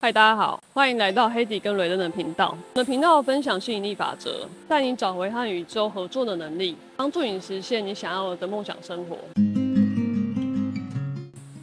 嗨，大家好，欢迎来到黑迪跟雷登的频道。我的频道分享吸引力法则，带你找回和宇宙合作的能力，帮助你实现你想要的梦想生活。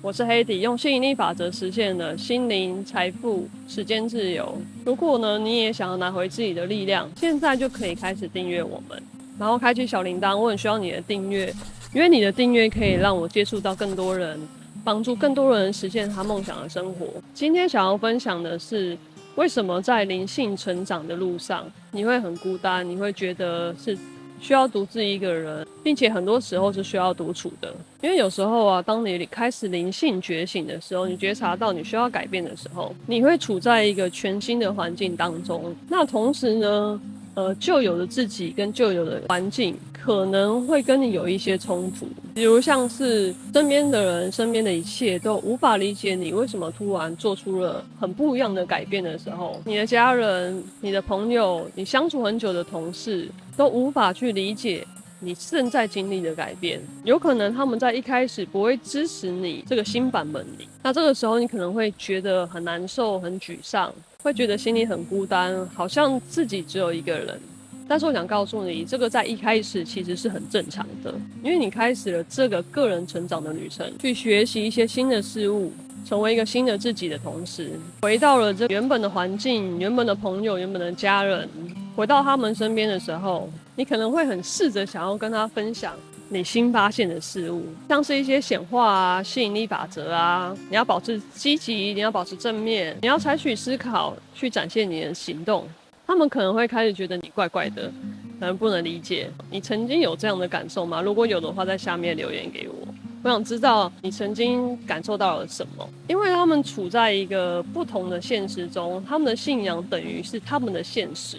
我是黑迪，用吸引力法则实现了心灵、财富、时间自由。如果呢，你也想要拿回自己的力量，现在就可以开始订阅我们，然后开启小铃铛。我很需要你的订阅，因为你的订阅可以让我接触到更多人。帮助更多人实现他梦想的生活。今天想要分享的是，为什么在灵性成长的路上，你会很孤单，你会觉得是需要独自一个人，并且很多时候是需要独处的。因为有时候啊，当你开始灵性觉醒的时候，你觉察到你需要改变的时候，你会处在一个全新的环境当中。那同时呢，呃，旧有的自己跟旧有的环境可能会跟你有一些冲突，比如像是身边的人、身边的一切都无法理解你为什么突然做出了很不一样的改变的时候，你的家人、你的朋友、你相处很久的同事都无法去理解你正在经历的改变，有可能他们在一开始不会支持你这个新版本里，那这个时候你可能会觉得很难受、很沮丧。会觉得心里很孤单，好像自己只有一个人。但是我想告诉你，这个在一开始其实是很正常的，因为你开始了这个个人成长的旅程，去学习一些新的事物，成为一个新的自己的同时，回到了这原本的环境、原本的朋友、原本的家人，回到他们身边的时候，你可能会很试着想要跟他分享。你新发现的事物，像是一些显化啊、吸引力法则啊，你要保持积极，你要保持正面，你要采取思考去展现你的行动。他们可能会开始觉得你怪怪的，可能不能理解。你曾经有这样的感受吗？如果有的话，在下面留言给我，我想知道你曾经感受到了什么。因为他们处在一个不同的现实中，他们的信仰等于是他们的现实，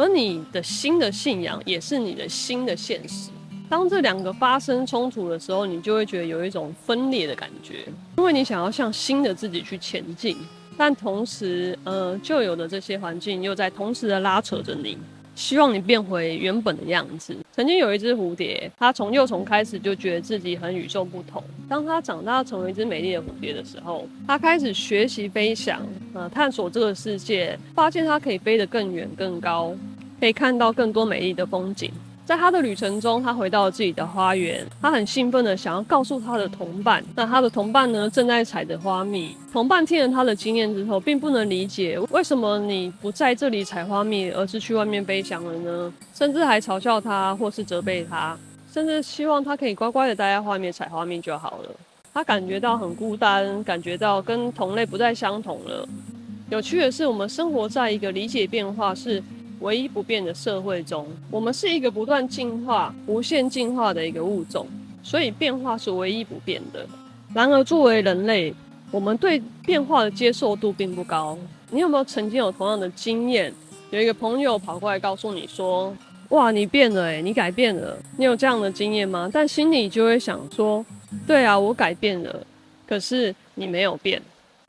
而你的新的信仰也是你的新的现实。当这两个发生冲突的时候，你就会觉得有一种分裂的感觉，因为你想要向新的自己去前进，但同时，呃，旧有的这些环境又在同时的拉扯着你，希望你变回原本的样子。曾经有一只蝴蝶，它从幼虫开始就觉得自己很与众不同。当它长大成为一只美丽的蝴蝶的时候，它开始学习飞翔，呃，探索这个世界，发现它可以飞得更远更高，可以看到更多美丽的风景。在他的旅程中，他回到了自己的花园。他很兴奋的想要告诉他的同伴，那他的同伴呢，正在采着花蜜。同伴听了他的经验之后，并不能理解为什么你不在这里采花蜜，而是去外面飞翔了呢？甚至还嘲笑他，或是责备他，甚至希望他可以乖乖的待在外面采花蜜就好了。他感觉到很孤单，感觉到跟同类不再相同了。有趣的是，我们生活在一个理解变化是。唯一不变的社会中，我们是一个不断进化、无限进化的一个物种，所以变化是唯一不变的。然而，作为人类，我们对变化的接受度并不高。你有没有曾经有同样的经验？有一个朋友跑过来告诉你说：“哇，你变了欸，你改变了。”你有这样的经验吗？但心里就会想说：“对啊，我改变了，可是你没有变。”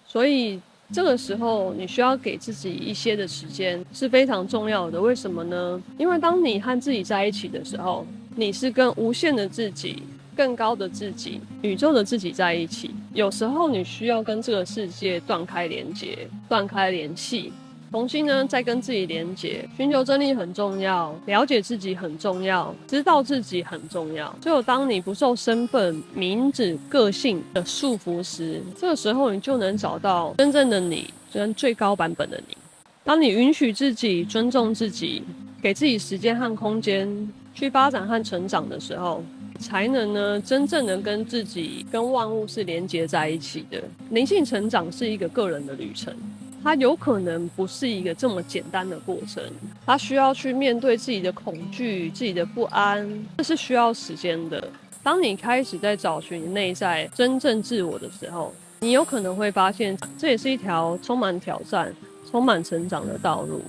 所以。这个时候，你需要给自己一些的时间是非常重要的。为什么呢？因为当你和自己在一起的时候，你是跟无限的自己、更高的自己、宇宙的自己在一起。有时候，你需要跟这个世界断开连接、断开联系。重新呢，再跟自己连接，寻求真理很重要，了解自己很重要，知道自己很重要。只有当你不受身份、名字、个性的束缚时，这个时候你就能找到真正的你，跟最高版本的你。当你允许自己、尊重自己，给自己时间和空间去发展和成长的时候，才能呢，真正能跟自己、跟万物是连接在一起的。灵性成长是一个个人的旅程。它有可能不是一个这么简单的过程，它需要去面对自己的恐惧、自己的不安，这是需要时间的。当你开始在找寻内在真正自我的时候，你有可能会发现，这也是一条充满挑战、充满成长的道路。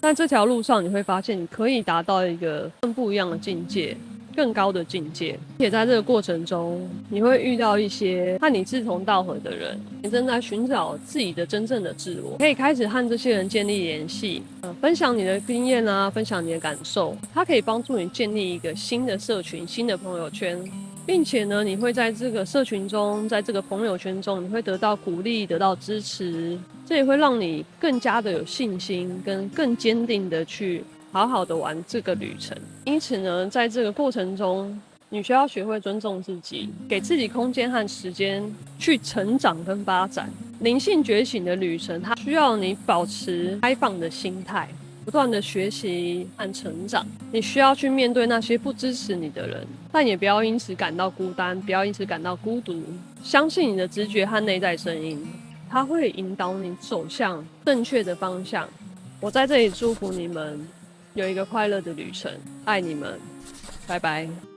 但这条路上，你会发现，你可以达到一个更不一样的境界。更高的境界，也在这个过程中，你会遇到一些和你志同道合的人，你正在寻找自己的真正的自我，可以开始和这些人建立联系，呃，分享你的经验啊，分享你的感受，它可以帮助你建立一个新的社群、新的朋友圈。并且呢，你会在这个社群中，在这个朋友圈中，你会得到鼓励，得到支持，这也会让你更加的有信心，跟更坚定的去好好的玩这个旅程。因此呢，在这个过程中，你需要学会尊重自己，给自己空间和时间去成长跟发展。灵性觉醒的旅程，它需要你保持开放的心态。不断的学习和成长，你需要去面对那些不支持你的人，但也不要因此感到孤单，不要因此感到孤独。相信你的直觉和内在声音，它会引导你走向正确的方向。我在这里祝福你们有一个快乐的旅程，爱你们，拜拜。